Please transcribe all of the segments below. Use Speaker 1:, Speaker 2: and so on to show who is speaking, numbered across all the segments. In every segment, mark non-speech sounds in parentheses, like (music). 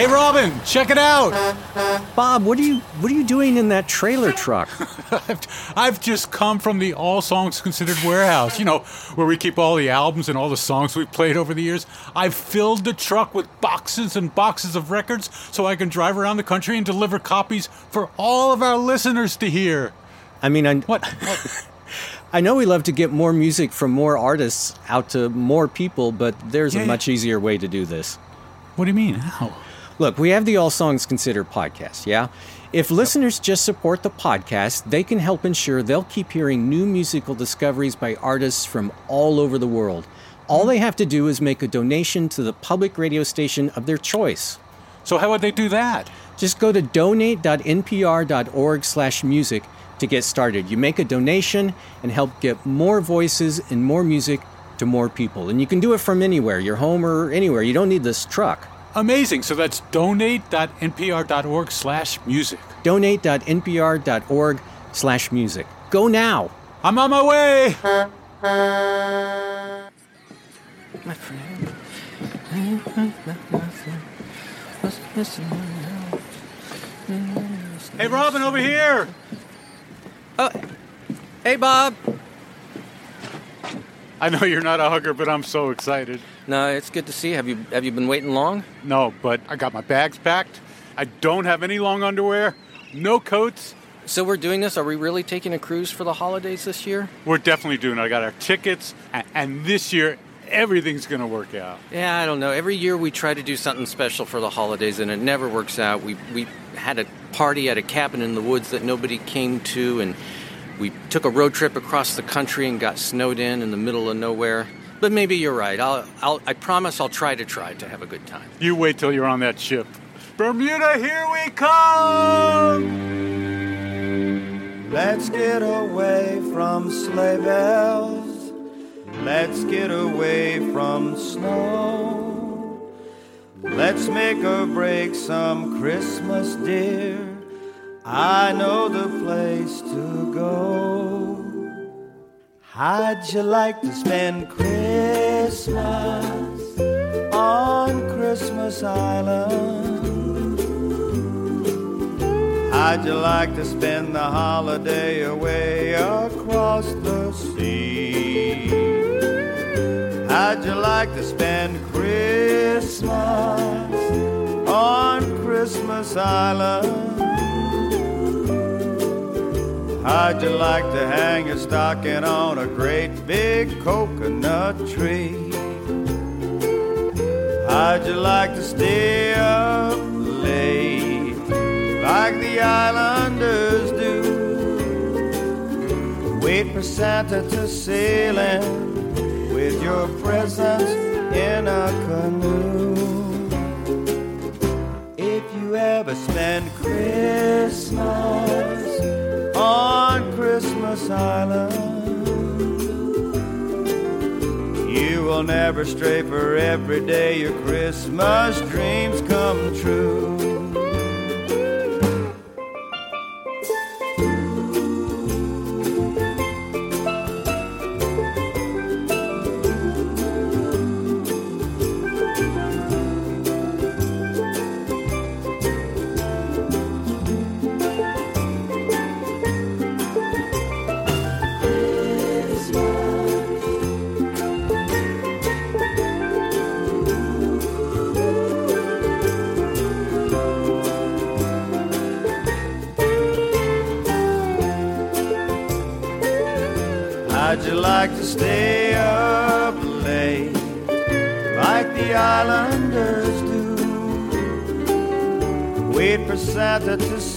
Speaker 1: Hey Robin, check it out.
Speaker 2: Bob, what are you what are you doing in that trailer truck? (laughs)
Speaker 1: I've, I've just come from the All Songs Considered warehouse, you know, where we keep all the albums and all the songs we've played over the years. I've filled the truck with boxes and boxes of records so I can drive around the country and deliver copies for all of our listeners to hear.
Speaker 2: I mean, I,
Speaker 1: What? what? (laughs)
Speaker 2: I know we love to get more music from more artists out to more people, but there's
Speaker 1: Yeah,
Speaker 2: a
Speaker 1: yeah.
Speaker 2: much easier way to do this.
Speaker 1: What do you mean? How?
Speaker 2: Look, we have the All Songs Considered podcast, yeah? If listeners just support the podcast, they can help ensure they'll keep hearing new musical discoveries by artists from all over the world. All they have to do is make a donation to the public radio station of their choice.
Speaker 1: So how would they do that?
Speaker 2: Just go to donate.npr.org/music to get started. You make a donation and help get more voices and more music to more people. And you can do it from anywhere, your home or anywhere. You don't need this truck.
Speaker 1: Amazing. So that's donate.npr.org slash music.
Speaker 2: Donate.npr.org slash music. Go now.
Speaker 1: I'm on my way. Hey Robin, over here.
Speaker 2: Oh, hey Bob.
Speaker 1: I know you're not a hugger, but I'm so excited.
Speaker 2: No, it's good to see. you. Have you have you been waiting long?
Speaker 1: No, but I got my bags packed. I don't have any long underwear, no coats.
Speaker 2: So we're doing this. Are we really taking a cruise for the holidays this year?
Speaker 1: We're definitely doing it. I got our tickets, and, and this year everything's gonna work out.
Speaker 3: Yeah, I don't know. Every year we try to do something special for the holidays, and it never works out. We we had a party at a cabin in the woods that nobody came to, and we took a road trip across the country and got snowed in in the middle of nowhere. But maybe you're right. I'll, I'll I promise I'll try to try to have a good time.
Speaker 1: You wait till you're on that ship. Bermuda, here we come!
Speaker 4: Let's get away from sleigh bells. Let's get away from snow. Let's make or break some Christmas, dear. I know the place to go. How'd you like to spend Christmas on Christmas Island? How'd you like to spend the holiday away across the sea? How'd you like to spend Christmas on Christmas Island? How'd you like to hang your stocking on a great big coconut tree? How'd you like to stay up late like the islanders do? Wait for Santa to sail in with your presents in a canoe. If you ever spend Christmas stray for every day your Christmas dreams come true.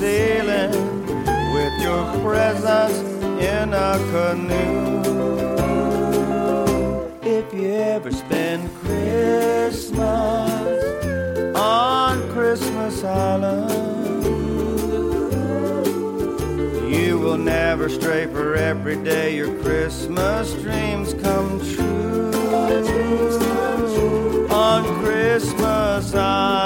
Speaker 4: Santa to sail in with your presence in a canoe. If you ever spend Christmas on Christmas Island, you will never stray, for every day your Christmas dreams come true. On Christmas Island,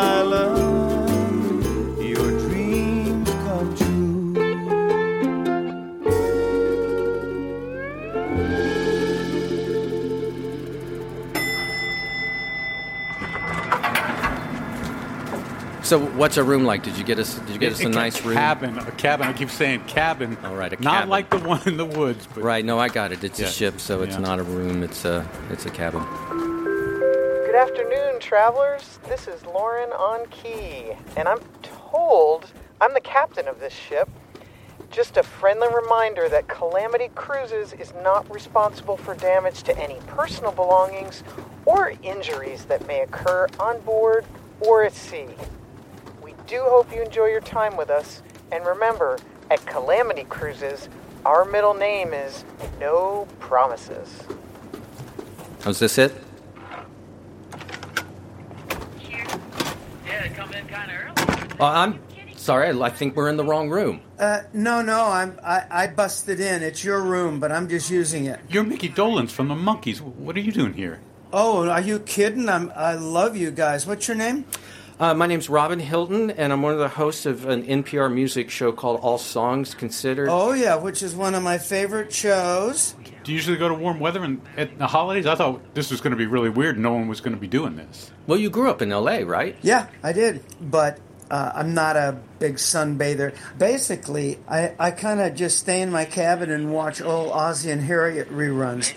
Speaker 2: So, what's a room like? Did you get us? Did you get us a,
Speaker 1: ca-
Speaker 2: nice room?
Speaker 1: cabin. A cabin. I keep saying cabin.
Speaker 2: All right, a cabin.
Speaker 1: Not like the one in the woods, but
Speaker 2: Right. No, I got it. It's
Speaker 1: Yeah.
Speaker 2: a ship, so it's
Speaker 1: Yeah.
Speaker 2: not a room. It's a it's a cabin.
Speaker 5: Good afternoon, travelers. This is Lauren on key, and I'm told I'm the captain of this ship. Just a friendly reminder that Calamity Cruises is not responsible for damage to any personal belongings or injuries that may occur on board or at sea. We do hope you enjoy your time with us, and remember, at Calamity Cruises, our middle name is No Promises.
Speaker 2: Is this it?
Speaker 6: Yeah, come in kind of early.
Speaker 2: Oh, I'm sorry. I I think we're in the wrong room.
Speaker 7: Uh, no, no, I'm I, I busted in. It's your room, but I'm just using it.
Speaker 1: you're Mickey Dolenz from the Monkees. What are you doing here?
Speaker 7: Oh, are you kidding? I'm I love you guys. What's your name?
Speaker 2: Uh, my name's Robin Hilton, and I'm one of the hosts of an NPR music show called All Songs Considered.
Speaker 7: Oh yeah, which is one of my favorite shows.
Speaker 1: Do you usually go to warm weather and at the holidays? I thought this was going to be really weird. No one was going to be doing this.
Speaker 2: Well, you grew up in L.A., right?
Speaker 7: Yeah, I did, but uh, I'm not a big sunbather. Basically, I I kind of just stay in my cabin and watch old Ozzie and Harriet reruns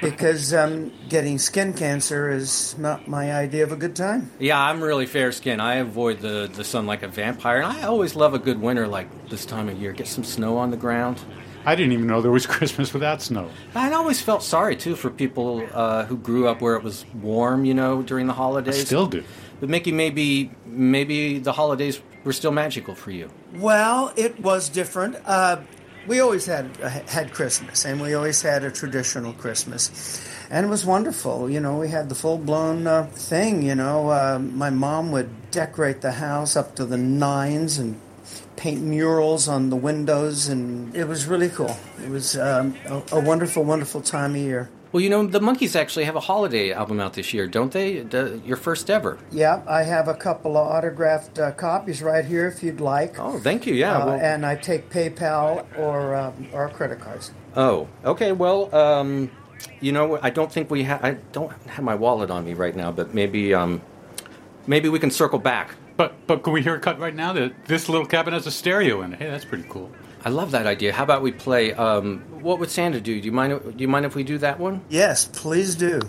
Speaker 7: because um, getting skin cancer is not my idea of a good time.
Speaker 2: Yeah, I'm really fair skinned. I avoid the, the sun like a vampire, and I always love a good winter like this time of year. Get some snow on the ground.
Speaker 1: I didn't even know there was (laughs) Christmas without snow.
Speaker 2: I always felt sorry too for people uh, who grew up where it was warm, you know, during the holidays.
Speaker 1: I still do.
Speaker 2: But Mickey, maybe maybe the holidays were still magical for you.
Speaker 7: Well, it was different. Uh, we always had had Christmas, and we always had a traditional Christmas, and it was wonderful. You know, we had the full blown uh, thing. You know, uh, my mom would decorate the house up to the nines and paint murals on the windows, and it was really cool. It was um, a, a wonderful, wonderful time of year.
Speaker 2: Well, you know, the Monkees actually have a holiday album out this year, don't they? The, your first ever.
Speaker 7: Yeah, I have a couple of autographed uh, copies right here if you'd like.
Speaker 2: Oh, thank you. Yeah.
Speaker 7: Uh,
Speaker 2: well,
Speaker 7: and I take PayPal or um, or credit cards.
Speaker 2: oh, okay. Well, um, you know, I don't think we have. I don't have my wallet on me right now, but maybe um, maybe we can circle back.
Speaker 1: But but can we hear a cut right now? That this little cabin has a stereo in it. Hey, that's pretty cool.
Speaker 2: I love that idea. How about we play? Um, what would Santa do? Do you mind? Do you mind if we do that one?
Speaker 7: Yes, please do.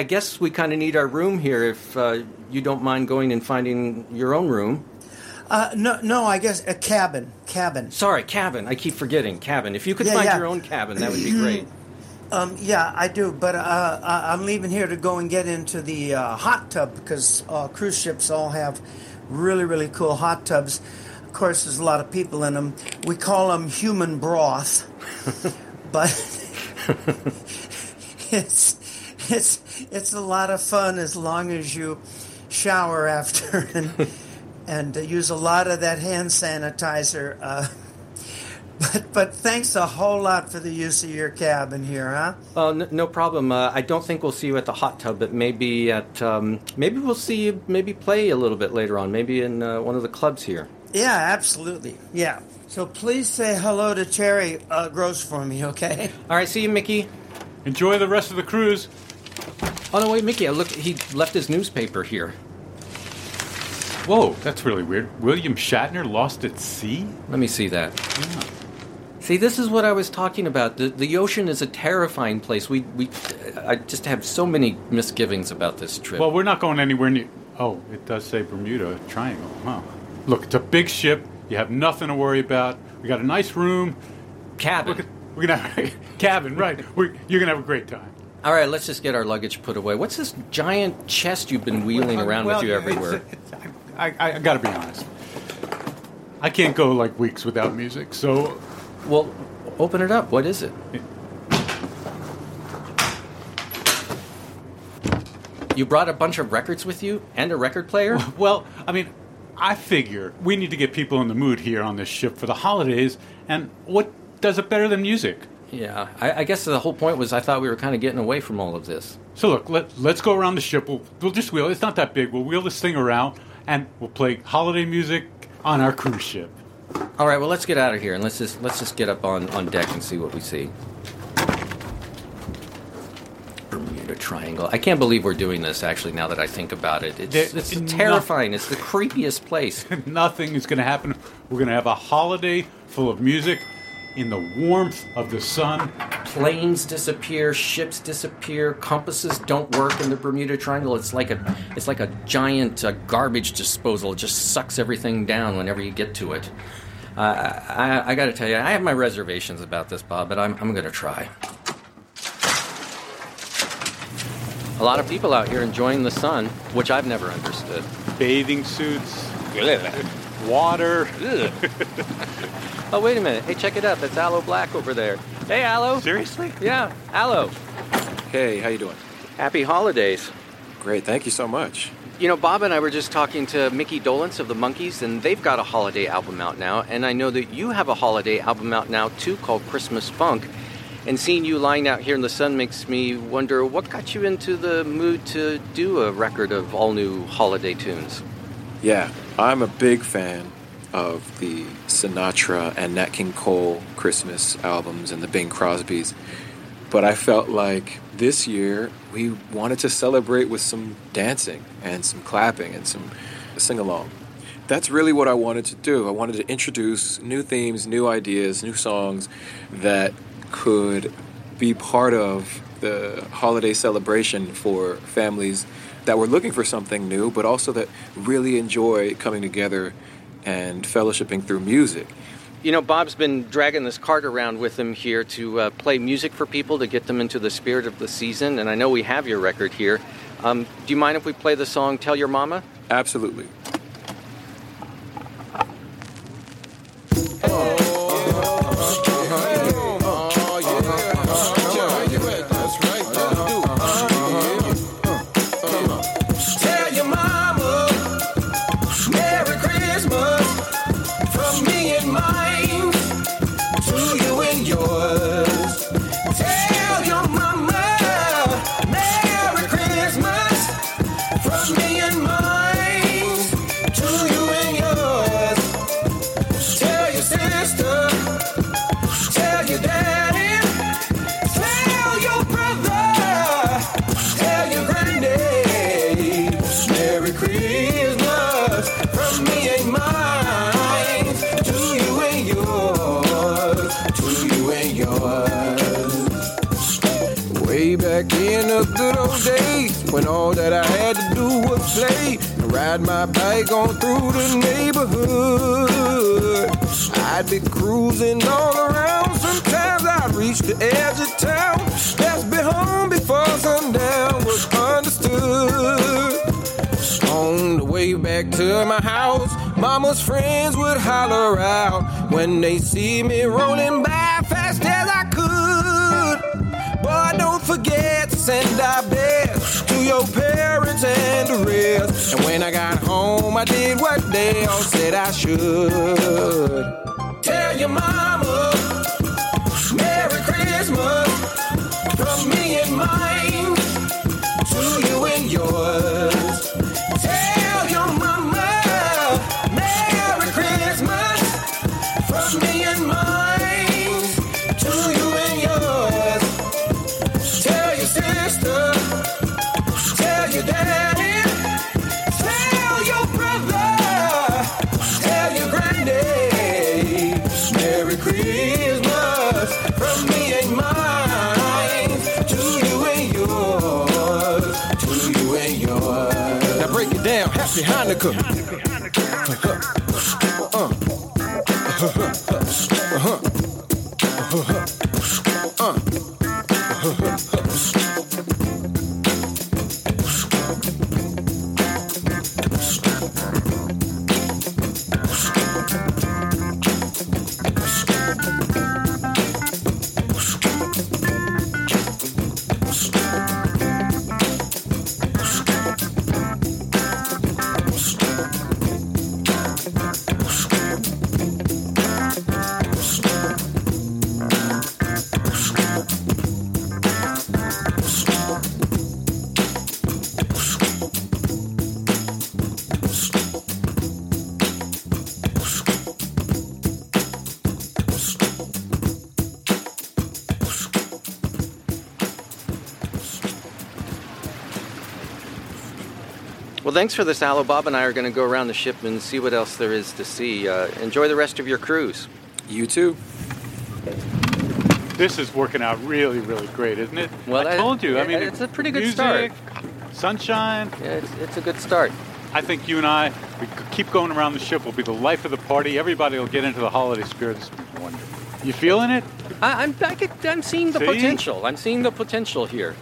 Speaker 8: I
Speaker 2: guess we kind of need our room here. If uh, you don't mind going and finding your own room.
Speaker 9: Uh, no, no, I guess a cabin. Cabin.
Speaker 2: Sorry, cabin. I keep forgetting cabin. If you could
Speaker 9: Yeah,
Speaker 2: find
Speaker 9: yeah.
Speaker 2: your own cabin, that would be (clears throat) great.
Speaker 9: Um, yeah, I do, but uh, I'm leaving here to go and get into the uh, hot tub because uh, cruise ships all have really, really cool hot tubs. Of course, there's a lot of people in them. We call them human broth, (laughs) but (laughs) it's (laughs) it's it's a lot of fun as long as you shower after (laughs) and and uh, use a lot of that hand sanitizer. Uh, (laughs) but but thanks a whole lot for the use of your cabin here, huh?
Speaker 2: Uh, n- no problem. Uh, I don't think we'll see you at the hot tub, but maybe at um, maybe we'll see you maybe play a little bit later on. Maybe in uh, one of the clubs here.
Speaker 9: Yeah, absolutely. Yeah. So please say hello to Terry uh, Gross for me, okay?
Speaker 2: All right, see you, Mickey.
Speaker 1: Enjoy the rest of the cruise.
Speaker 2: Oh no, wait, Mickey! I look, he left his newspaper here.
Speaker 1: Whoa, that's really weird. William Shatner lost at sea?
Speaker 2: Let me see that. See, this is what I was talking about. The, the ocean is a terrifying place. We, we, I just have so many misgivings about this trip.
Speaker 1: Well, we're not going anywhere near. Oh, it does say Bermuda Triangle. Huh. Look, it's a big ship. You have nothing to worry about. We got a nice room.
Speaker 2: cabin.
Speaker 1: At- we're gonna have a (laughs) cabin, right? We're, you're gonna have a great time.
Speaker 2: All right, let's just get our luggage put away. What's this giant chest you've been wheeling around
Speaker 1: Well,
Speaker 2: with you everywhere?
Speaker 1: it's- I, I, I gotta be honest. I can't go like weeks without music, so
Speaker 2: Well, open it up. What is it? You brought a bunch of records with you and a record player? (laughs)
Speaker 1: Well, I mean, I figure we need to get people in the mood here on this ship for the holidays, and what does it better than music?
Speaker 2: Yeah, I, I guess the whole point was I thought we were kind of getting away from all of this.
Speaker 1: So look, let, let's go around the ship. We'll, we'll just wheel. It's not that big. We'll wheel this thing around, and we'll play holiday music on our cruise ship.
Speaker 2: All right, well, let's get out of here and let's just let's just get up on, on deck and see what we see. Bermuda Triangle. I can't believe we're doing this. Actually, now that I think about it, it's,
Speaker 1: There-
Speaker 2: it's
Speaker 1: no-
Speaker 2: terrifying. It's the creepiest place. (laughs)
Speaker 1: Nothing is going to happen. We're going to have a holiday full of music in the warmth of the sun.
Speaker 2: planes disappear, ships disappear, compasses don't work in the Bermuda Triangle. It's like a it's like a giant uh, garbage disposal. It just sucks everything down whenever you get to it. Uh, I, I got to tell you, I have my reservations about this, Bob, but I'm I'm going to try. A lot of people out here enjoying the sun, which I've never understood.
Speaker 1: Bathing suits, water. (laughs)
Speaker 2: Oh, wait a minute. Hey, check it out. That's Aloe Blacc over there. Hey, Aloe.
Speaker 1: Seriously?
Speaker 2: Yeah, Aloe.
Speaker 10: Hey, how you doing?
Speaker 2: Happy holidays.
Speaker 10: Great, thank you so much.
Speaker 2: You know, Bob and I were just talking to Mickey Dolenz of the Monkees, and they've got a holiday album out now. And I know that you have a holiday album out now too called Christmas Funk. And seeing you lying out here in the sun makes me wonder what got you into the mood to do a record of all new holiday tunes.
Speaker 10: Yeah, I'm a big fan of the Sinatra and Nat King Cole Christmas albums and the Bing Crosbys. But I felt like this year we wanted to celebrate with some dancing and some clapping and some sing along. That's really what I wanted to do. I wanted to introduce new themes, new ideas, new songs that could be part of the holiday celebration for families that were looking for something new, but also that really enjoy coming together and fellowshipping through music.
Speaker 2: You know, Bob's been dragging this cart around with him here to uh, play music for people to get them into the spirit of the season. And I know we have your record here. Um, do you mind if we play the song Tell Your Mama?
Speaker 10: Absolutely. When all that I had to do was play and ride my bike on through the neighborhood. I'd be cruising all around. Sometimes I'd reach the edge of town. Best be home before sundown was understood. On the way back to my house, mama's friends would holler out when they see me rolling by fast as I could. Boy, don't forget to send our your parents and the rest. And when I got home, I did what they all said I should. Tell your mama, Merry Christmas from me and mine to you and yours. Happy
Speaker 2: Well, thanks for this, Aloe. Bob and I are going to go around the ship and see what else there is to see. Uh, enjoy the rest of your cruise.
Speaker 11: You too.
Speaker 1: This is working out really, really great, isn't it?
Speaker 2: Well,
Speaker 1: I
Speaker 2: I-
Speaker 1: told you. I
Speaker 2: yeah,
Speaker 1: mean,
Speaker 2: it's a pretty good
Speaker 1: music,
Speaker 2: start.
Speaker 1: Sunshine.
Speaker 2: Yeah, it's, it's a good start.
Speaker 1: I think you and I, we keep going around the ship. We'll be the life of the party. Everybody will get into the holiday spirit. This will be wonderful. You feeling it?
Speaker 2: I, I'm I get, I'm seeing the
Speaker 1: See?
Speaker 2: potential. I'm seeing the potential here.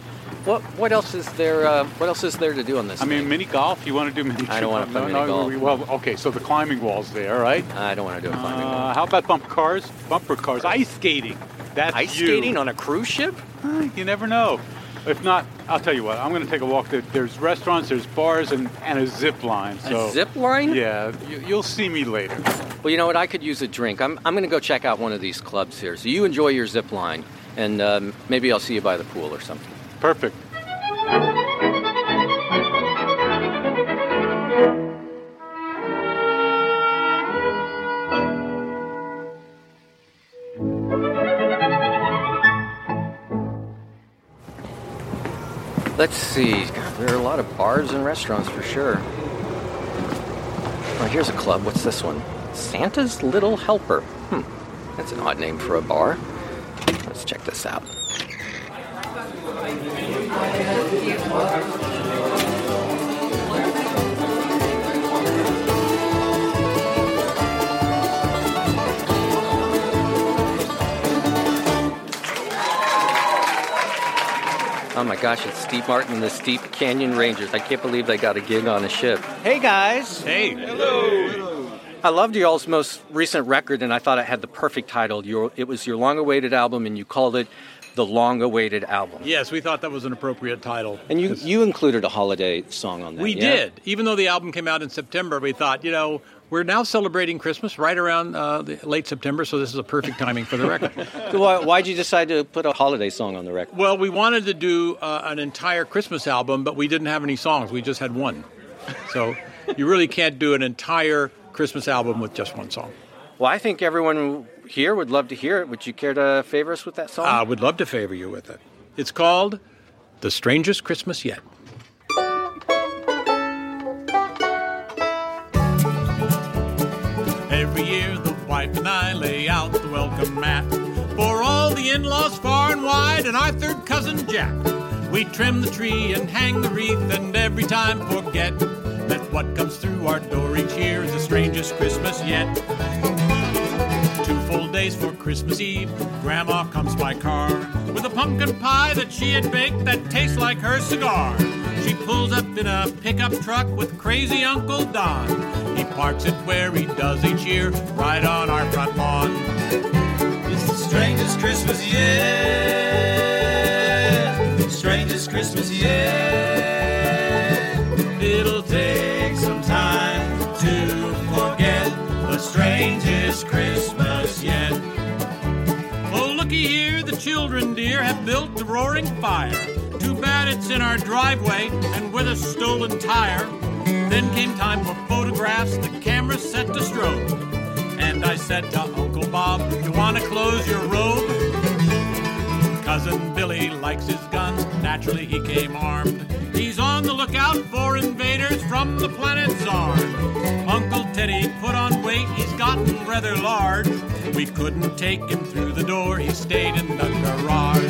Speaker 2: What what else is there? Uh, what else is there to do on this?
Speaker 1: I mean, mini golf. You want to do mini? Golf?
Speaker 2: I don't wanna play
Speaker 1: no,
Speaker 2: mini golf.
Speaker 1: we- Well, okay. So the climbing wall's there, right?
Speaker 2: I don't want to do a climbing
Speaker 1: Uh,
Speaker 2: wall.
Speaker 1: how about bumper cars? Bumper cars. Ice skating. That's
Speaker 2: Ice
Speaker 1: you.
Speaker 2: skating on a cruise ship?
Speaker 1: Uh, You never know. If not, I'll tell you what. I'm going to take a walk. There's restaurants, there's bars, and, and a zip line. So
Speaker 2: a zip line?
Speaker 1: Yeah, you, you'll see me later.
Speaker 2: Well, you know what? I could use a drink. I'm I'm going to go check out one of these clubs here. So you enjoy your zip line, and um, maybe I'll see you by the pool or something.
Speaker 1: Perfect.
Speaker 2: Let's see. There are a lot of bars and restaurants for sure. Oh, here's a club. What's this one? Santa's Little Helper. Hmm. That's an odd name for a bar. Let's check this out. Oh my gosh, it's Steve Martin and the Steep Canyon Rangers. I can't believe they got a gig on a ship.
Speaker 12: Hey guys.
Speaker 1: Hey. Hello!
Speaker 2: I loved y'all's most recent record, and I thought it had the perfect title. Your, it was your long-awaited album, and you called it the long-awaited album.
Speaker 12: Yes, we thought that was an appropriate title.
Speaker 2: And you you included a holiday song on that.
Speaker 12: We
Speaker 2: yeah?
Speaker 12: did. Even though the album came out in September, we thought, you know, we're now celebrating Christmas right around uh, the late September, so this is a perfect timing for the record. (laughs)
Speaker 2: So why, why'd you decide to put a holiday song on the record?
Speaker 12: well, we wanted to do uh, an entire Christmas album, but we didn't have any songs. We just had one. (laughs) So you really can't do an entire Christmas album with just one song.
Speaker 2: Well, I think everyone here would love to hear it. Would you care to favor us with that song?
Speaker 12: I would love to favor you with it. It's called The Strangest Christmas Yet. Every year, the wife and I lay out the welcome mat for all the in laws far and wide and our third cousin Jack. We trim the tree and hang the wreath, and every time forget that what comes through our door each year is the strangest Christmas yet. Two full days for Christmas Eve, Grandma comes by car with a pumpkin pie that she had baked that tastes like her cigar. She pulls up in a pickup truck with crazy Uncle Don. He parks it where he does each year, right on our front lawn.
Speaker 13: It's the strangest Christmas yet. Strangest Christmas yet. It'll take some time to forget the strangest Christmas
Speaker 12: children, dear, have built the roaring fire. Too bad it's in our driveway and with a stolen tire. Then came time for photographs, the camera set to strobe. And I said to Uncle Bob, You wanna close your robe? Cousin Billy likes his guns, naturally he came armed. He's on the lookout for invaders from the planet Zarn. Uncle Teddy put on weight, he's gotten rather large. We couldn't take him through the door, he stayed in the garage.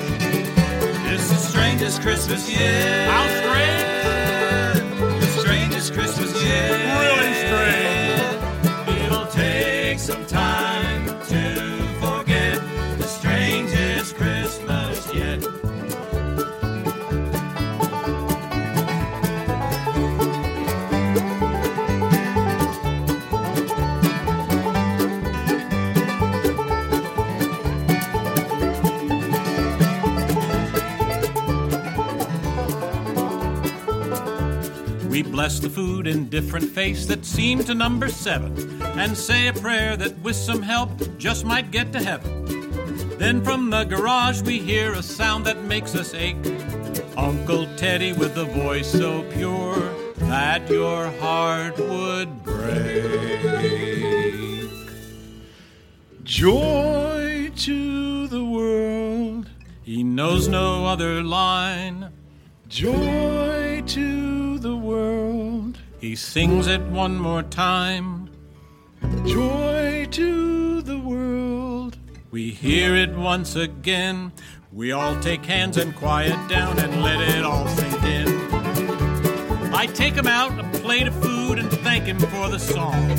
Speaker 13: It's the strangest Christmas yet.
Speaker 12: How strange!
Speaker 13: The strangest Christmas yet.
Speaker 12: We bless the food in different face that seem to number seven, and say a prayer that with some help just might get to heaven. Then from the garage we hear a sound that makes us ache. Uncle Teddy with a voice so pure that your heart would break.
Speaker 14: Joy to the world.
Speaker 12: He knows no other line.
Speaker 14: Joy to the world.
Speaker 12: He sings it one more time.
Speaker 14: Joy to the world.
Speaker 12: We hear it once again. We all take hands and quiet down and let it all sink in. I take him out a plate of food and thank him for the song.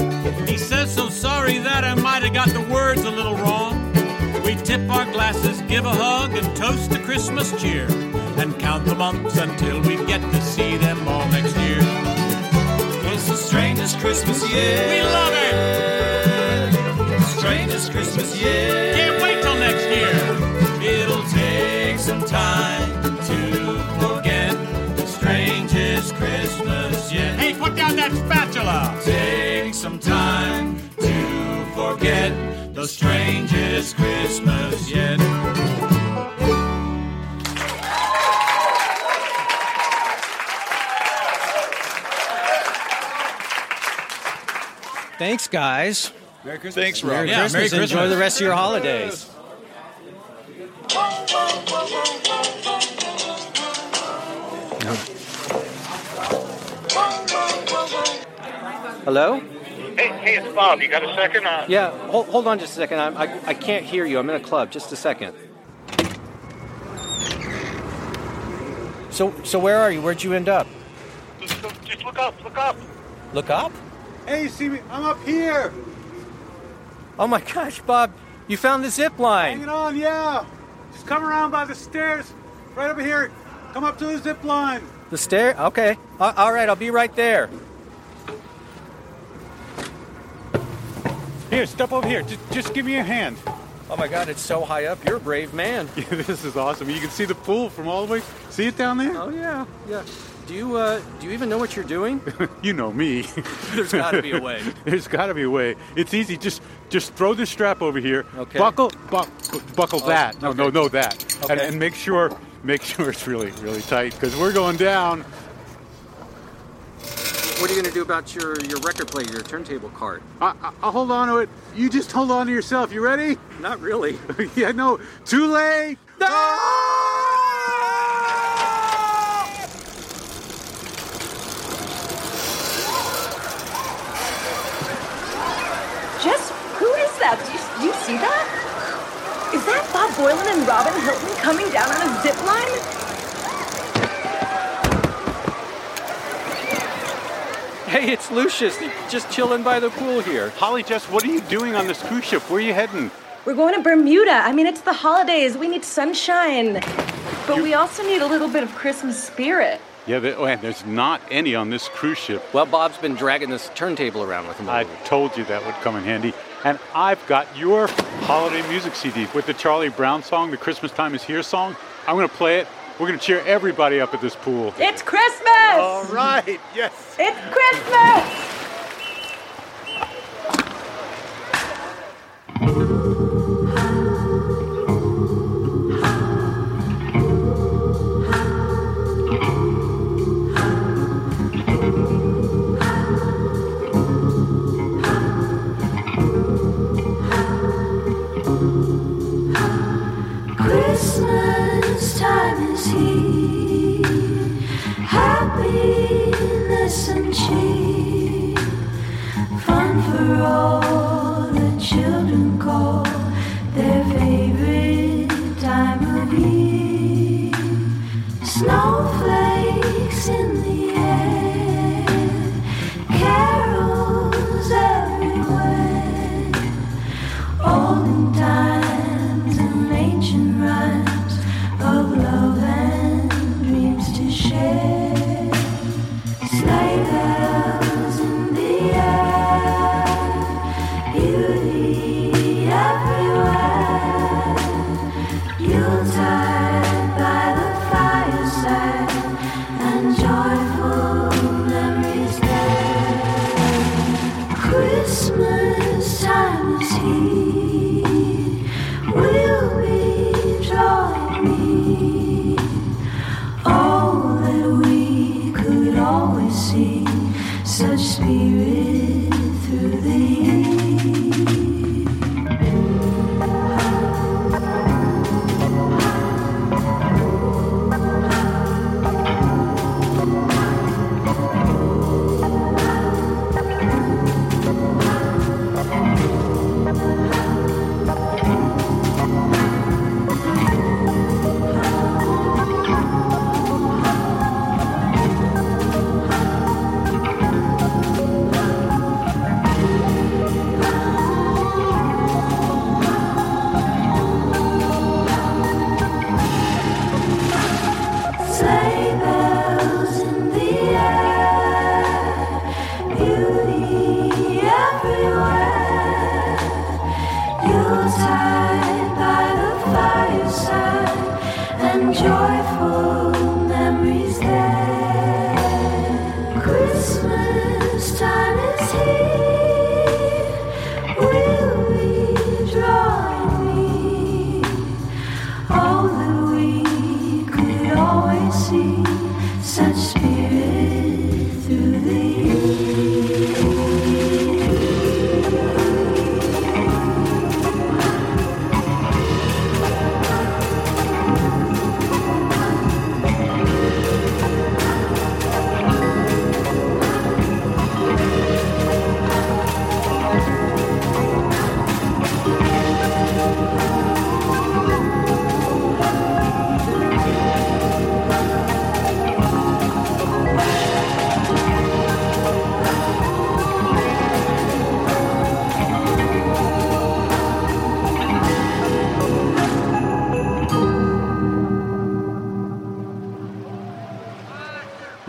Speaker 12: He says so sorry that I might have got the words a little wrong. We tip our glasses, give a hug, and toast to Christmas cheer, and count the months until we get to see them all
Speaker 13: strangest Christmas yet.
Speaker 12: We love it!
Speaker 13: Strangest Christmas yet.
Speaker 12: Can't wait till next year!
Speaker 13: It'll take some time to forget the strangest Christmas yet.
Speaker 12: Hey, put down that spatula!
Speaker 13: Take some time to forget the strangest Christmas yet.
Speaker 2: Thanks, guys.
Speaker 14: Merry Christmas. Thanks, Rob.
Speaker 2: Merry
Speaker 12: Yeah,
Speaker 2: Christmas.
Speaker 12: Merry
Speaker 2: Enjoy the rest of your holidays. Hello?
Speaker 15: Hey, hey, it's Bob. You got a second? Uh,
Speaker 2: Yeah, hold, hold on just a second. I'm, I, I can't hear you. I'm in a club. Just a second. So, so where are you? Where'd you end up?
Speaker 15: Just, just look up, look up.
Speaker 2: Look up?
Speaker 1: Hey, you see me? I'm up here.
Speaker 2: Oh my gosh, Bob, you found the zip line.
Speaker 1: Hanging on, yeah. Just come around by the stairs. Right over here. Come up to the zip line.
Speaker 2: The stair? Okay. All right, I'll be right there.
Speaker 1: Here, step over here. Just, just give me a hand.
Speaker 2: Oh my God, it's so high up. You're a brave man. (laughs)
Speaker 1: Yeah, this is awesome. You can see the pool from all the way. See it down there?
Speaker 2: Oh yeah, yeah. Do you uh, do you even know what you're doing? (laughs)
Speaker 1: You know me. (laughs)
Speaker 2: There's got to be a way. (laughs)
Speaker 1: There's got to be a way. It's easy. Just just throw this strap over here.
Speaker 2: Okay.
Speaker 1: Buckle bu- bu- buckle
Speaker 2: Oh,
Speaker 1: that. No, no,
Speaker 2: okay.
Speaker 1: no, that. And,
Speaker 2: Okay.
Speaker 1: and make sure make sure it's really really tight because we're going down.
Speaker 2: What are you gonna do about your your record player, your turntable cart?
Speaker 1: I, I, I'll hold on to it. You just hold on to yourself. You ready?
Speaker 2: Not really.
Speaker 1: yeah, no. Too late.
Speaker 16: Jess, see that? Is that Bob Boilen and Robin Hilton coming down on a zip line?
Speaker 13: Hey, it's Lucius. Just chilling by the pool here.
Speaker 1: Holly, Jess, what are you doing on this cruise ship? Where are you heading?
Speaker 16: We're going to Bermuda. I mean, it's the holidays. We need sunshine. But you... we also need a little bit of Christmas spirit.
Speaker 1: Yeah, oh, and there's not any on this cruise ship.
Speaker 2: Well, Bob's been dragging this turntable around with him.
Speaker 1: I told you that would come in handy. And I've got your holiday music CD with the Charlie Brown song, the Christmas Time is Here song. I'm going to play it. We're going to cheer everybody up at this pool.
Speaker 16: It's Christmas!
Speaker 14: All right, yes.
Speaker 16: It's Christmas!
Speaker 17: Christmas Happiness and cheer. Fun for all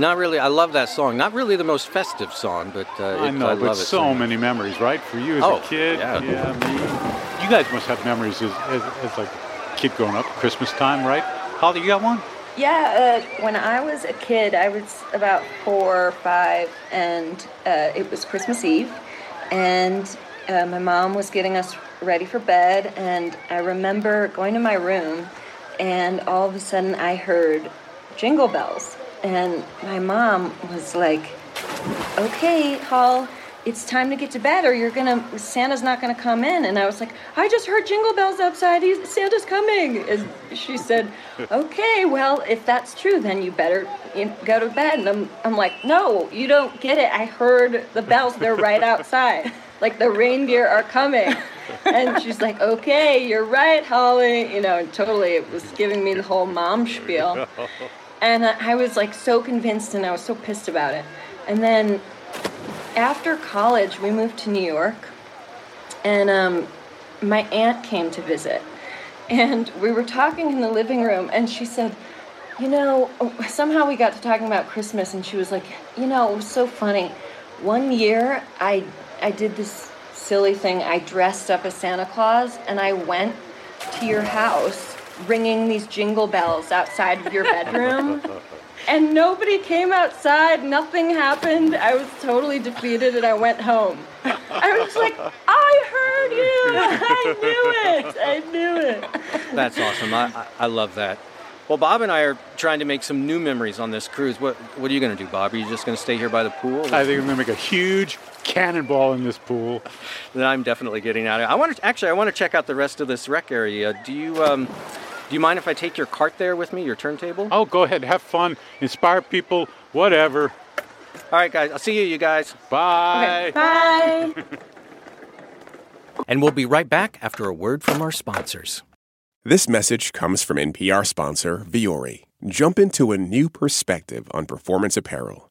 Speaker 2: Not really. I love that song. Not really the most festive song, but uh,
Speaker 1: I
Speaker 2: it,
Speaker 1: know,
Speaker 2: I
Speaker 1: but
Speaker 2: love it.
Speaker 1: so many memories, right? For you as
Speaker 2: Oh,
Speaker 1: a kid,
Speaker 2: yeah.
Speaker 1: me. You guys must have memories as, as, as like a kid growing up, Christmas time, right? Holly, you got one?
Speaker 16: Yeah, uh, when I was a kid, I was about four or five, and uh, it was Christmas Eve, and uh, my mom was getting us ready for bed, and I remember going to my room, and all of a sudden I heard jingle bells, and my mom was like, "Okay, Hall." It's time to get to bed, or you're gonna. Santa's not gonna come in. And I was like, I just heard jingle bells outside. He's, Santa's coming. And she said, (laughs) Okay, well, if that's true, then you better go to bed. And I'm, I'm like, No, you don't get it. I heard the bells. They're right outside. (laughs) Like the reindeer are coming. (laughs) And she's like, Okay, you're right, Holly. You know, and totally, it was giving me the whole mom spiel. And I was like so convinced, and I was so pissed about it. And then after college, we moved to New York, and um, my aunt came to visit. And we were talking in the living room, and she said, You know, somehow we got to talking about Christmas, and she was like, You know, it was so funny. One year, I, I did this silly thing. I dressed up as Santa Claus, and I went to your house ringing these jingle bells outside of your bedroom. (laughs) And nobody came outside, nothing happened. I was totally defeated and I went home. I was like, I heard you! I knew it! I knew it!
Speaker 2: That's awesome. I, I, I love that. Well, Bob and I are trying to make some new memories on this cruise. What What are you going to do, Bob? Are you just going to stay here by the pool?
Speaker 1: I think I'm gonna make a huge cannonball in this pool. (laughs)
Speaker 2: Then I'm definitely getting out of it. I want to actually. I want to check out the rest of this wreck area. Do you um, Do you mind if I take your cart there with me, your turntable?
Speaker 1: Oh, go ahead, have fun, inspire people, whatever.
Speaker 2: All right, guys. I'll see you, you guys.
Speaker 1: Bye.
Speaker 16: Bye. (laughs)
Speaker 2: And we'll be right back after a word from our sponsors.
Speaker 18: This message comes from NPR sponsor Vuori. Jump into a new perspective on performance apparel.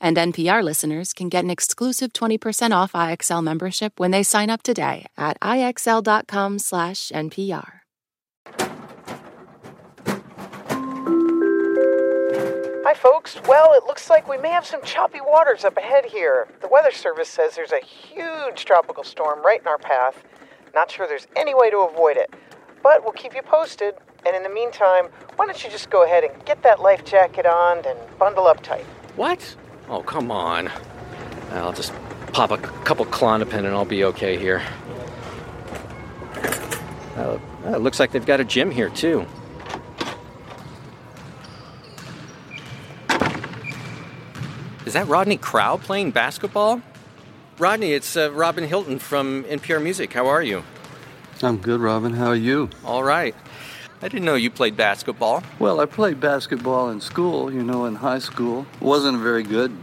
Speaker 19: And NPR listeners can get an exclusive 20% off IXL membership when they sign up today at IXL.com/NPR.
Speaker 5: Hi, folks. Well, it looks like we may have some choppy waters up ahead here. The Weather Service says there's a huge tropical storm right in our path. Not sure there's any way to avoid it, but we'll keep you posted. And in the meantime, why don't you just go ahead and get that life jacket on and bundle up tight?
Speaker 2: What? Oh, come on. I'll just pop a couple Klonopin and I'll be okay here. Oh, oh, it looks like they've got a gym here, too. Is that Rodney Crowell playing basketball? Rodney, it's uh, Robin Hilton from NPR Music. How are you?
Speaker 20: I'm good, Robin. How are you?
Speaker 2: All right. I didn't know you played basketball.
Speaker 20: Well, I played basketball in school, you know, in high school. Wasn't a very good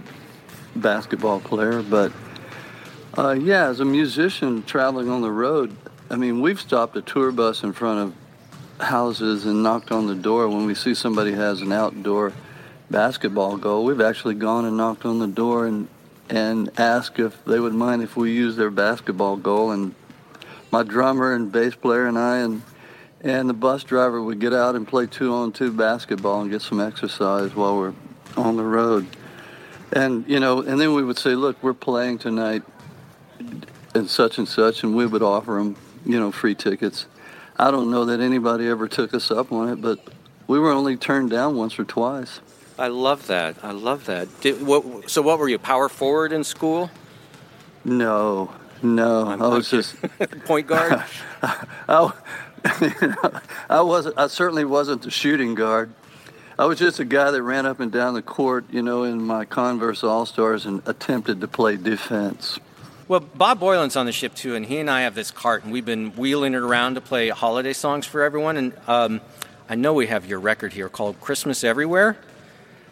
Speaker 20: basketball player, but uh, yeah, as a musician traveling on the road, I mean, we've stopped a tour bus in front of houses and knocked on the door when we see somebody has an outdoor basketball goal. We've actually gone and knocked on the door and and asked if they would mind if we use their basketball goal and my drummer and bass player and I and and the bus driver would get out and play two on two basketball and get some exercise while we're on the road. And you know, and then we would say, "Look, we're playing tonight and such and such," and we would offer them, you know, free tickets. I don't know that anybody ever took us up on it, but we were only turned down once or twice.
Speaker 2: I love that. I love that. Did, what, so, what were you, power forward in school?
Speaker 20: No, no, I was just (laughs)
Speaker 2: Point guard? (laughs)
Speaker 20: I, (laughs) I wasn't. I certainly wasn't the shooting guard. I was just a guy that ran up and down the court, you know, in my Converse All Stars and attempted to play defense.
Speaker 2: Well, Bob Boilen's on the ship too, and he and I have this cart, and we've been wheeling it around to play holiday songs for everyone. And um, I know we have your record here called Christmas Everywhere,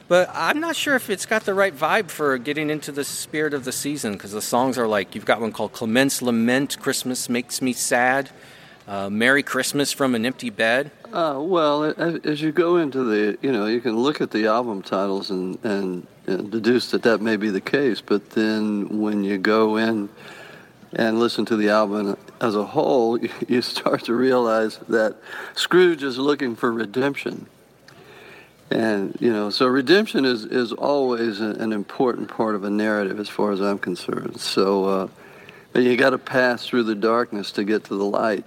Speaker 2: but I'm not sure if it's got the right vibe for getting into the spirit of the season because the songs are like you've got one called Clement's Lament, Christmas Makes Me Sad, uh, Merry Christmas from an Empty Bed.
Speaker 20: Uh, well, as, you go into the, you know, you can look at the album titles and, and, and deduce that that may be the case. But then when you go in and listen to the album as a whole, (laughs) you start to realize that Scrooge is looking for redemption. And, you know, so redemption is, is always an important part of a narrative as far as I'm concerned. So uh, you got to pass through the darkness to get to the light.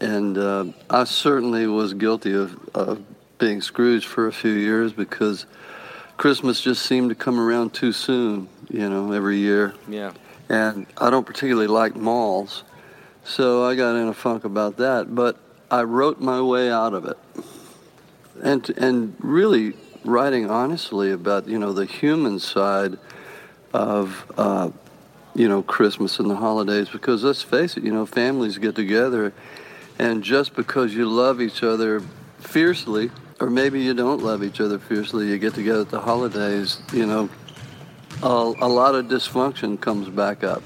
Speaker 20: And uh, I certainly was guilty of, of being Scrooge for a few years because Christmas just seemed to come around too soon, you know, every year.
Speaker 2: Yeah.
Speaker 20: And I don't particularly like malls, so I got in a funk about that. But I wrote my way out of it, and and really writing honestly about you know the human side of uh, you know Christmas and the holidays. Because let's face it, you know families get together, and just because you love each other fiercely, or maybe you don't love each other fiercely, you get together at the holidays, you know, a, a lot of dysfunction comes back up.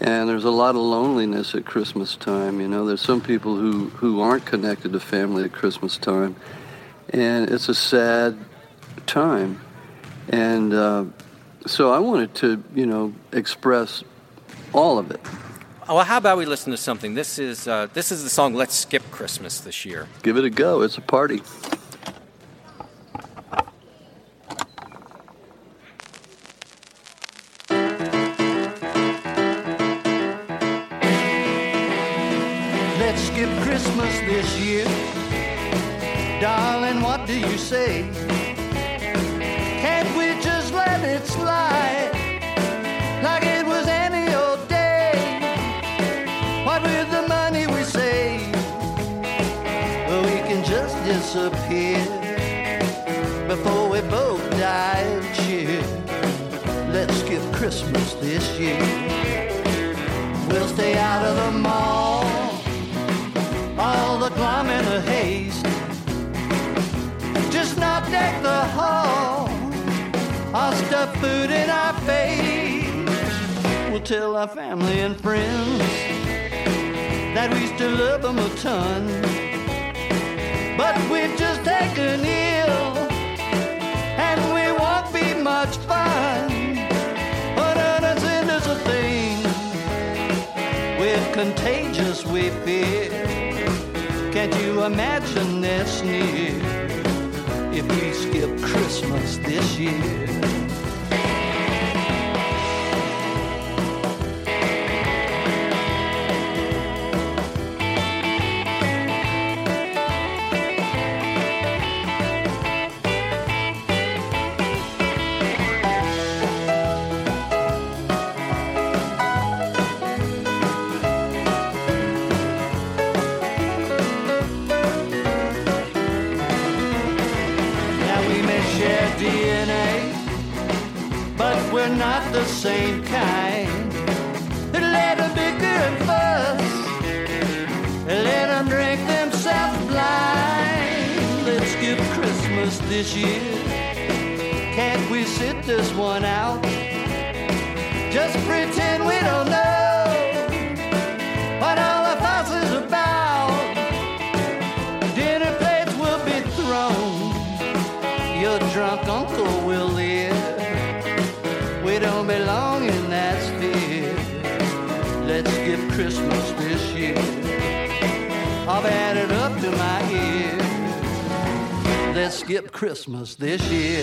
Speaker 20: And there's a lot of loneliness at Christmas time. You know, there's some people who, who aren't connected to family at Christmas time. And it's a sad time. And uh, so I wanted to, you know, express all of it.
Speaker 2: Oh, Well, how about we listen to something? This is uh, this is the song "Let's Skip Christmas" this year.
Speaker 20: Give it a go. It's a party.
Speaker 4: Let's skip Christmas this year. Darling, what do you say? Christmas this year. We'll stay out of the mall all the glum and the haste. Just not deck the hall, or stuff food in our face. We'll tell our family and friends that we still love them a ton. But we've just taken ill, contagious, we fear. Can't you imagine their sneer if we skip Christmas this year? This year. Can't we sit this one out? Just pretend we don't know skip Christmas this year.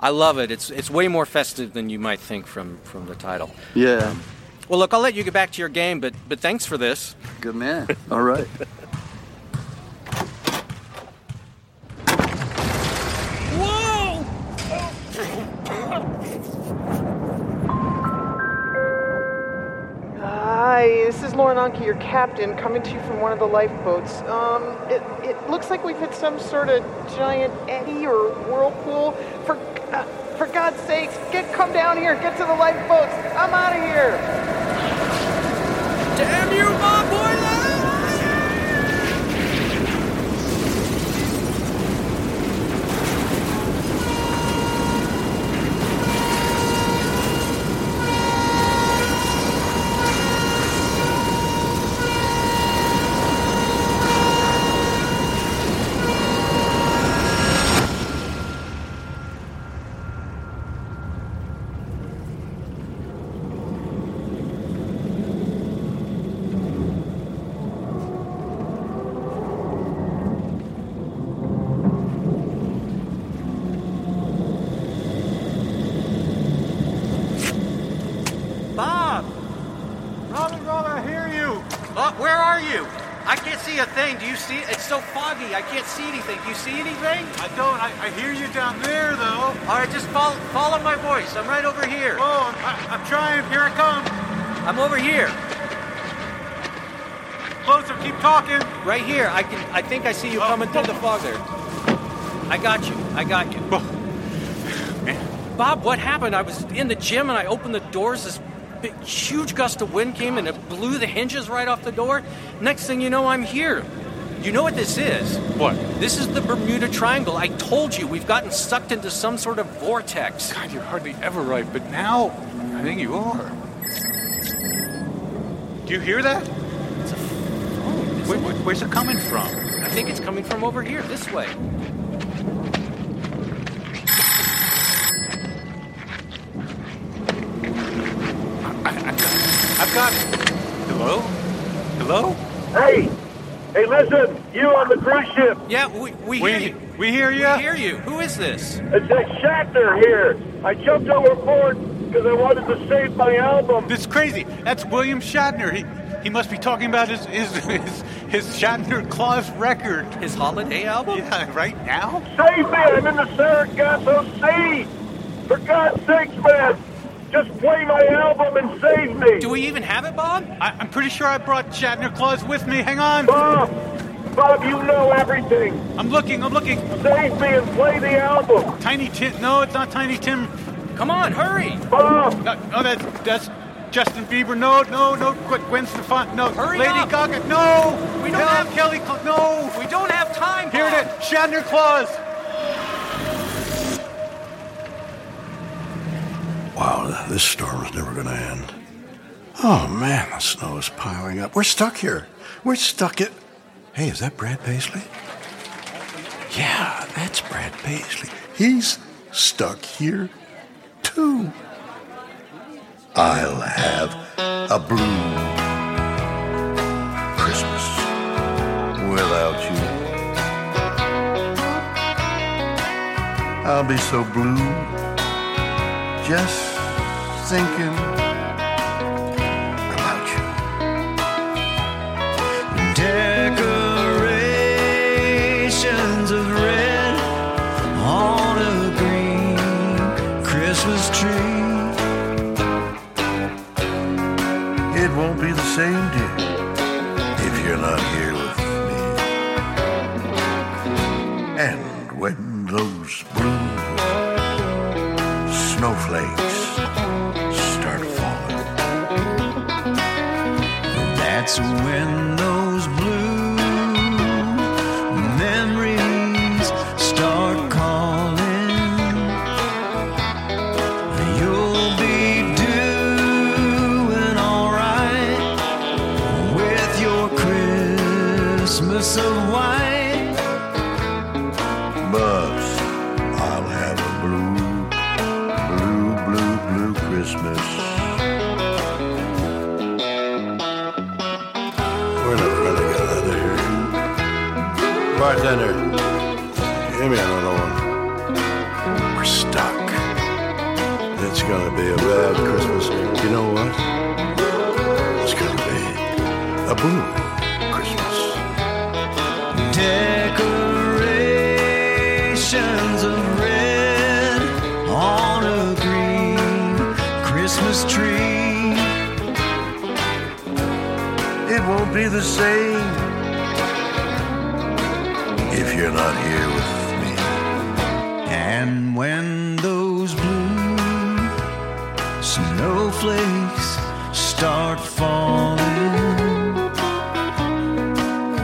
Speaker 2: I love it. It's it's way more festive than you might think from from the title.
Speaker 20: Yeah.
Speaker 2: Well, look, I'll let you get back to your game, but but thanks for this.
Speaker 20: Good man. All right. (laughs)
Speaker 5: your captain, coming to you from one of the lifeboats. Um, it, it looks like we've hit some sort of giant eddy or whirlpool. For uh, for God's sakes, get come down here, get to the lifeboats. I'm out of here.
Speaker 2: Damn you, my boy! Follow, follow my voice. I'm right over here.
Speaker 1: Oh, I, I'm trying. Here I come.
Speaker 2: I'm over here.
Speaker 1: Closer. Keep talking.
Speaker 2: Right here. I can. I think I see you oh. coming through the fog there. I got you. I got you. Oh. Bob, what happened? I was in the gym and I opened the doors. This big, huge gust of wind came and it blew the hinges right off the door. Next thing you know, I'm here. You know what this is?
Speaker 1: What?
Speaker 2: This is the Bermuda Triangle. I told you we've gotten sucked into some sort of vortex.
Speaker 1: God, you're hardly ever right, but now I think you are. Do you hear that?
Speaker 2: It's a phone.
Speaker 1: Where, where- where's it coming from?
Speaker 2: I think it's coming from over here, this way.
Speaker 1: I've got it. Hello? Hello?
Speaker 21: Hey! Hey, listen! You on the cruise ship!
Speaker 2: Yeah, we, we,
Speaker 1: We-
Speaker 2: hear you.
Speaker 1: we hear ya.
Speaker 2: We hear you. Who is this?
Speaker 21: It's Ed Shatner here! I jumped overboard because I wanted to save my album!
Speaker 1: This is crazy. That's William Shatner. He he must be talking about his his his, his Shatner Claus record.
Speaker 2: His holiday album?
Speaker 1: Yeah, right now.
Speaker 21: Save me! I'm in the Sargasso Sea! For God's sakes, man! Just play my album and save me!
Speaker 2: Do we even have it, Bob?
Speaker 1: I, I'm pretty sure I brought Shatner Claus with me. Hang on.
Speaker 21: Bob! Bob, you know everything!
Speaker 1: I'm looking. I'm looking.
Speaker 21: Save me and play the album!
Speaker 1: Tiny Tim. No, it's not Tiny Tim.
Speaker 2: Come on, hurry!
Speaker 21: Bob!
Speaker 1: No, no that's that's Justin Bieber. No, no, no. Gwen Gwen Stefani. No.
Speaker 2: Hurry
Speaker 1: Lady
Speaker 2: up.
Speaker 1: Gaga. No.
Speaker 2: We don't
Speaker 1: Hell,
Speaker 2: have-
Speaker 1: Kelly. Cl- no.
Speaker 2: We don't have time,
Speaker 1: Here
Speaker 2: Bob.
Speaker 1: it is. Shatner Claus.
Speaker 22: Wow, this storm is never going to end. Oh man, the snow is piling up. We're stuck here. We're stuck it. Hey, is that Brad Paisley? Yeah, that's Brad Paisley. He's stuck here too. I'll have a blue Christmas without you. I'll be so blue just thinking about you.
Speaker 4: Decorations of red on a green Christmas tree.
Speaker 22: It won't be the same, dear, if you're not here
Speaker 4: That's Christmas tree.
Speaker 22: It won't be the same if you're not here with me.
Speaker 4: And when those blue snowflakes start falling,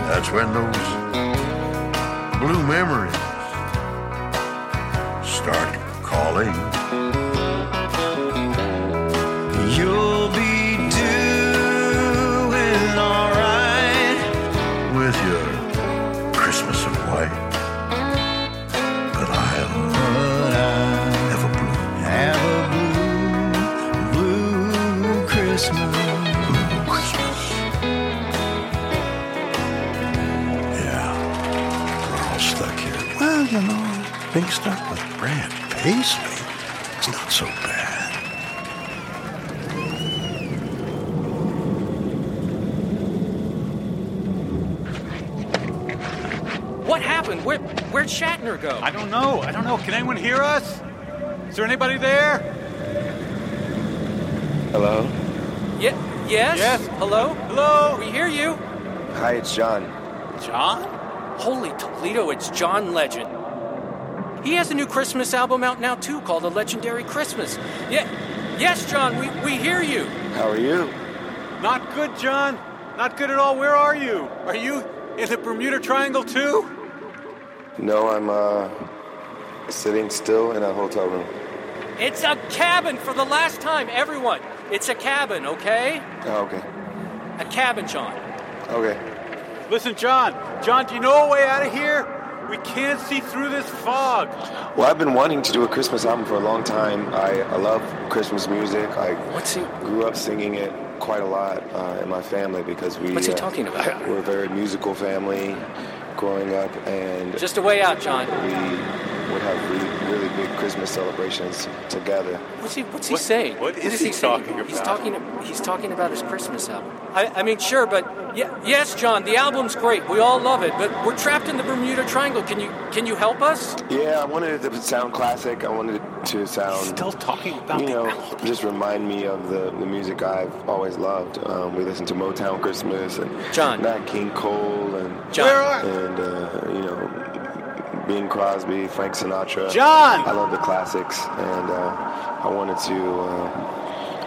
Speaker 22: That's when those blue memories start calling. Being stuck with Brad Paisley it's not so bad.
Speaker 2: What happened? Where, where'd Shatner go?
Speaker 1: I don't know. I don't know. Can anyone hear us? Is there anybody there?
Speaker 23: Hello?
Speaker 2: Yeah, yes?
Speaker 1: Yes?
Speaker 2: Hello?
Speaker 1: Hello?
Speaker 2: We hear you.
Speaker 23: Hi, it's John.
Speaker 1: John?
Speaker 2: Holy Toledo, it's John Legend. He has a new Christmas album out now, too, called A Legendary Christmas. Yeah, yes, John, we, we hear you.
Speaker 23: How are you?
Speaker 1: Not good, John. Not good at all. Where are you? Are you in the Bermuda Triangle too?
Speaker 23: No, I'm uh sitting still in a hotel room.
Speaker 2: It's a cabin for the last time, everyone. It's a cabin, okay?
Speaker 23: Oh, okay.
Speaker 2: A cabin, John.
Speaker 23: Okay.
Speaker 1: Listen, John. John, do you know a way out of here? We can't see through this fog.
Speaker 23: Well, I've been wanting to do a Christmas album for a long time. I, I love Christmas music. I
Speaker 2: What's he?
Speaker 23: grew up singing it quite a lot uh, in my family because we.
Speaker 2: What's he
Speaker 23: uh,
Speaker 2: talking about?
Speaker 23: We're a very musical family growing up, and
Speaker 2: Just a way out, John.
Speaker 23: we would have really, really big Christmas celebrations together.
Speaker 2: What's he? What's he saying?
Speaker 1: what is
Speaker 2: he,
Speaker 1: he
Speaker 2: saying?
Speaker 1: talking
Speaker 2: He's talking. He's talking about his Christmas album. I, I mean, sure, but yeah, yes, John. The album's great. We all love it, but we're trapped in the Bermuda Triangle. Can you can you help us?
Speaker 23: Yeah, I wanted it to sound classic. I wanted it to sound.
Speaker 1: Still talking about
Speaker 23: you know,
Speaker 1: album.
Speaker 23: just remind me of the, the music I've always loved. Um, we listened to Motown Christmas and
Speaker 2: John.
Speaker 23: Nat King Cole and
Speaker 2: John.
Speaker 23: And uh, you know Bing Crosby, Frank Sinatra.
Speaker 1: John!
Speaker 23: I love the classics, and uh, I wanted to uh,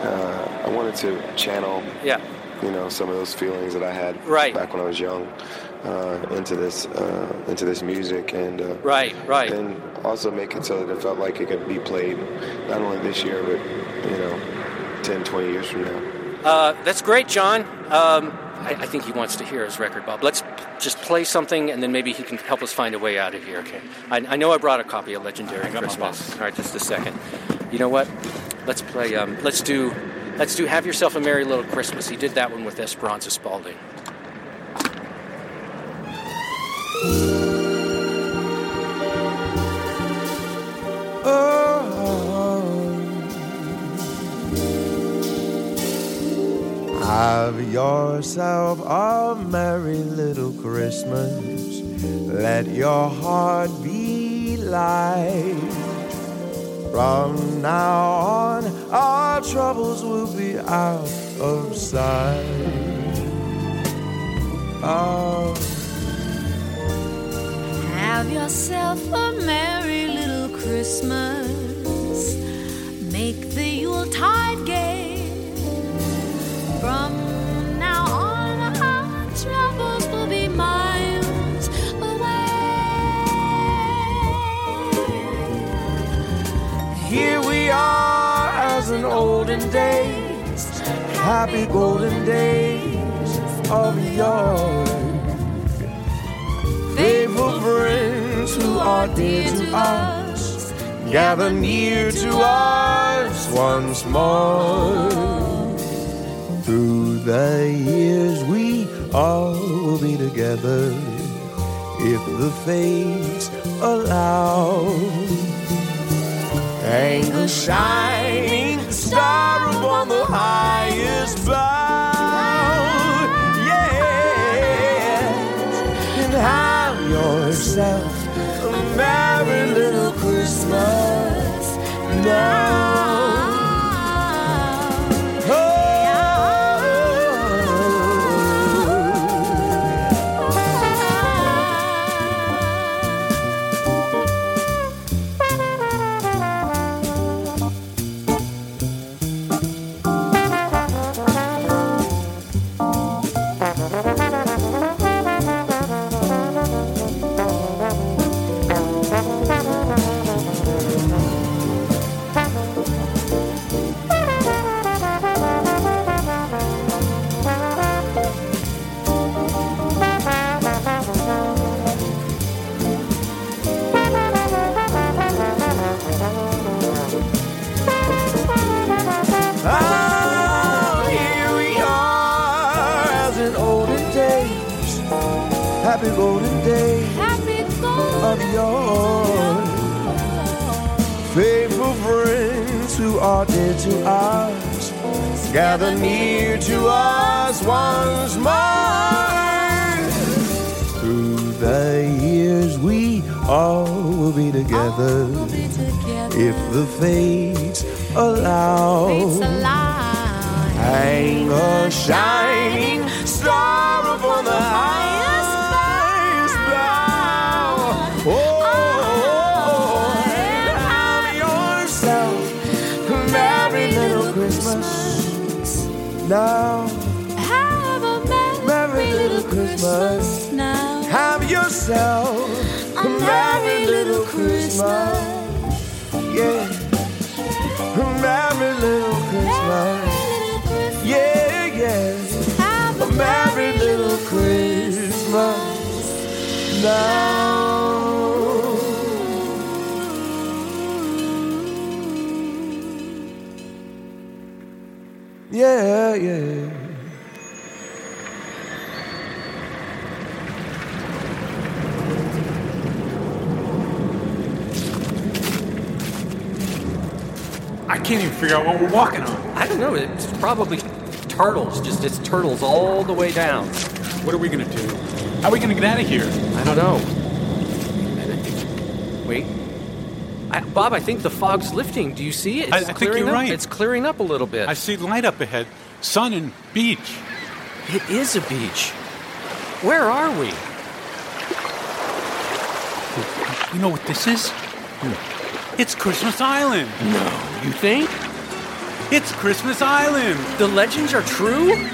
Speaker 23: uh, I wanted to channel
Speaker 2: Yeah.
Speaker 23: you know some of those feelings that I had
Speaker 2: Right.
Speaker 23: back when I was young uh, into this uh, into this music and uh,
Speaker 2: Right, right.
Speaker 23: and also make it so that it felt like it could be played not only this year but you know 10 20 years from now
Speaker 2: Uh, that's great, John. Um, I, I think he wants to hear his record, Bob. Let's p- just play something, and then maybe he can help us find a way out of here. Okay. I, I know I brought a copy of Legendary
Speaker 1: got my
Speaker 2: Christmas. All right, just a second. You know what? Let's play. Um, let's do. Let's do "Have Yourself a Merry Little Christmas." He did that one with Esperanza Spalding.
Speaker 24: Have yourself a merry little Christmas. Let your heart be light. From now on, our troubles will be out of sight. Oh.
Speaker 17: Have yourself a merry little Christmas. Make the Yuletide gay.
Speaker 24: Happy golden days of yore. Faithful friends who are dear to us, gather near to us once more. Through the years, we all will be together if the fates allow. Hang the shining star upon the highest bough. Yes, and have yourself a merry little Christmas now. Gather near to us once more. Through the years, we all will be together if the fates allow. Hang a shining now.
Speaker 17: Have a
Speaker 24: merry little Christmas
Speaker 17: now.
Speaker 24: Have yourself a merry little Christmas. Yeah. A merry little Christmas. Yeah, yeah. Have a merry little Christmas now.
Speaker 1: Can't even figure out what we're walking on.
Speaker 2: I don't know. It's probably turtles. Just it's turtles all the way down.
Speaker 1: What are we gonna do? How are we gonna get out of here?
Speaker 2: I don't know. Wait. I, Bob, I think the fog's lifting. Do you see it? It's
Speaker 1: I- I think you're
Speaker 2: up.
Speaker 1: right.
Speaker 2: It's clearing up a little bit.
Speaker 1: I see light up ahead. Sun and beach.
Speaker 2: It is a beach. Where are we?
Speaker 1: You know what this is? Hmm. It's Christmas Island.
Speaker 2: No, you think?
Speaker 1: It's Christmas Island.
Speaker 2: The legends are true?
Speaker 1: Wait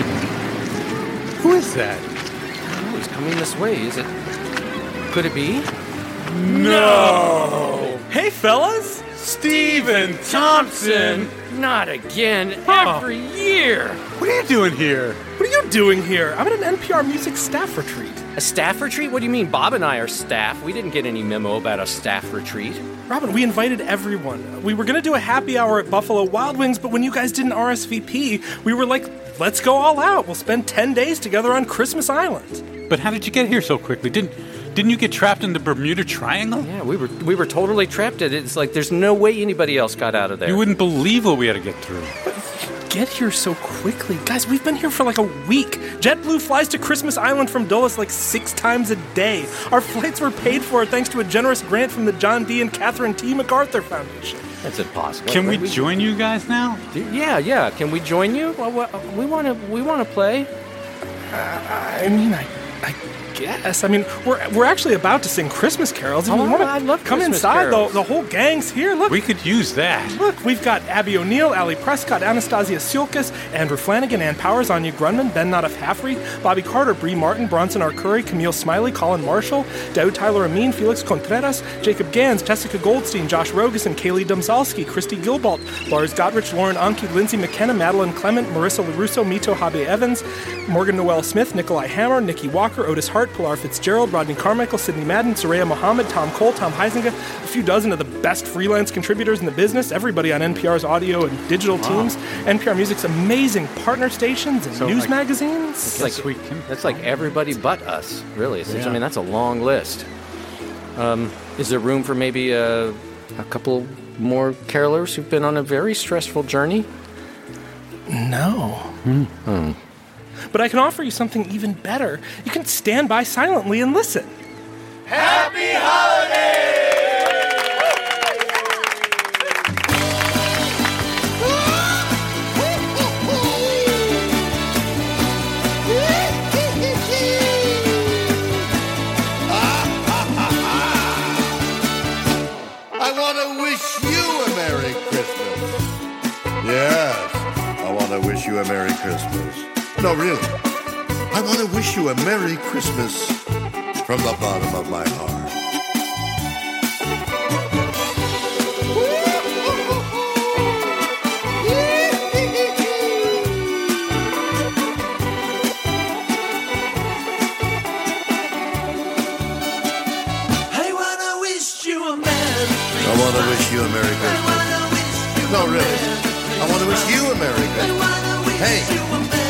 Speaker 1: a minute. Who is that?
Speaker 2: Oh, he's coming this way. Is it? Could it be?
Speaker 1: No.
Speaker 25: Hey, fellas!
Speaker 1: Stephen Thompson.
Speaker 2: Not again.
Speaker 25: Oh.
Speaker 2: Every year.
Speaker 1: What are you doing here?
Speaker 25: What are you doing here? I'm at an NPR Music staff retreat.
Speaker 2: A staff retreat? What do you mean? Bob and I are staff. We didn't get any memo about a staff retreat.
Speaker 25: Robin, we invited everyone. We were going to do a happy hour at Buffalo Wild Wings, but when you guys didn't RSVP, we were like, let's go all out. We'll spend 10 days together on Christmas Island.
Speaker 1: But how did you get here so quickly? Didn't didn't you get trapped in the Bermuda Triangle?
Speaker 2: Yeah, we were we were totally trapped. At it. It's like there's no way anybody else got out of there.
Speaker 1: You wouldn't believe what we had to get through.
Speaker 25: Get here so quickly. Guys, we've been here for like a week. JetBlue flies to Christmas Island from Dulles like six times a day. Our flights were paid for thanks to a generous grant from the John D. and Catherine T. MacArthur Foundation.
Speaker 2: That's impossible.
Speaker 1: Can we join you guys now?
Speaker 2: Yeah, yeah. Can we join you? Well, well, we want to. We want to play.
Speaker 25: I mean, I, I guess. I mean, we're we're actually about to sing Christmas carols. If
Speaker 2: Oh,
Speaker 25: you want
Speaker 2: I love
Speaker 25: to come
Speaker 2: Christmas
Speaker 25: inside, the,
Speaker 2: carols.
Speaker 25: the whole gang's here. Look,
Speaker 1: We could use that.
Speaker 25: Look, we've got Abby O'Neill, Ali Prescott, Anastasia Tsioulcas, Andrew Flanagan, Ann Powers, Anya Grundmann, Ben Naddaff-Hafrey, Bobby Carter, Bree Martin, Bronson Arcuri, Camille Smiley, Colin Marshall, Daoud Tyler-Ameen, Felix Contreras, Jacob Ganz, Jessica Goldstein, Josh Rogosin, Kaylee Domzalski, Christy Gilbalt, Lars Gotrich, Lauren Onkey, Lindsay McKenna, Madeline Clement, Marissa Lorusso, Mito Habe Evans, Morgan Noel Smith, Nikolai Hammer, Nikki Walker, Otis Hart, Pilar Fitzgerald, Rodney Carmichael, Sidney Madden, Soraya Mohammed, Tom Cole, Tom Huizenga, a few dozen of the best freelance contributors in the business, everybody on NPR's audio and digital teams, NPR Music's amazing partner stations and
Speaker 1: So,
Speaker 25: news
Speaker 1: like-
Speaker 25: magazines.
Speaker 2: It's like that's like everybody but us. Really, It's- I mean that's a long list. Um, is there room for maybe a, a couple more carolers who've been on a very stressful journey?
Speaker 25: No.
Speaker 2: Hmm.
Speaker 25: But I can offer you something even better. You can stand by silently and listen.
Speaker 24: Happy holidays! (laughs)
Speaker 22: I want to wish you a Merry Christmas. Yes, I want to wish you a Merry Christmas. No, really. I want to wish you a Merry Christmas from the bottom of my heart.
Speaker 24: I wanna wish you a merry
Speaker 22: I want to wish you a Merry Christmas. No, really. I want to wish you a Merry Christmas. Hey, I want to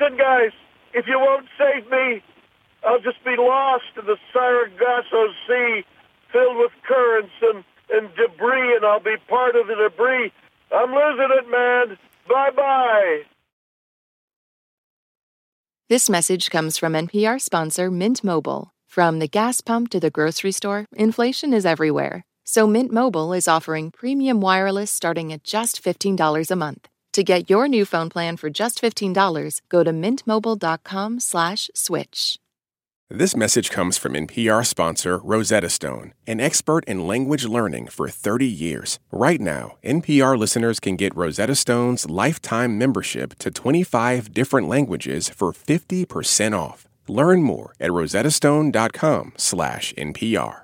Speaker 21: Listen, guys, if you won't save me, I'll just be lost in the Sargasso Sea filled with currents and, and debris, and I'll be part of the debris. I'm losing it, man. Bye bye.
Speaker 19: This message comes from NPR sponsor Mint Mobile. From the gas pump to the grocery store, inflation is everywhere. So Mint Mobile is offering premium wireless starting at just $15 a month. To get your new phone plan for just $15, go to mintmobile.com slash switch.
Speaker 18: This message comes from NPR sponsor Rosetta Stone, an expert in language learning for 30 years. Right now, NPR listeners can get Rosetta Stone's lifetime membership to 25 different languages for 50% off. Learn more at rosettastone.com/npr.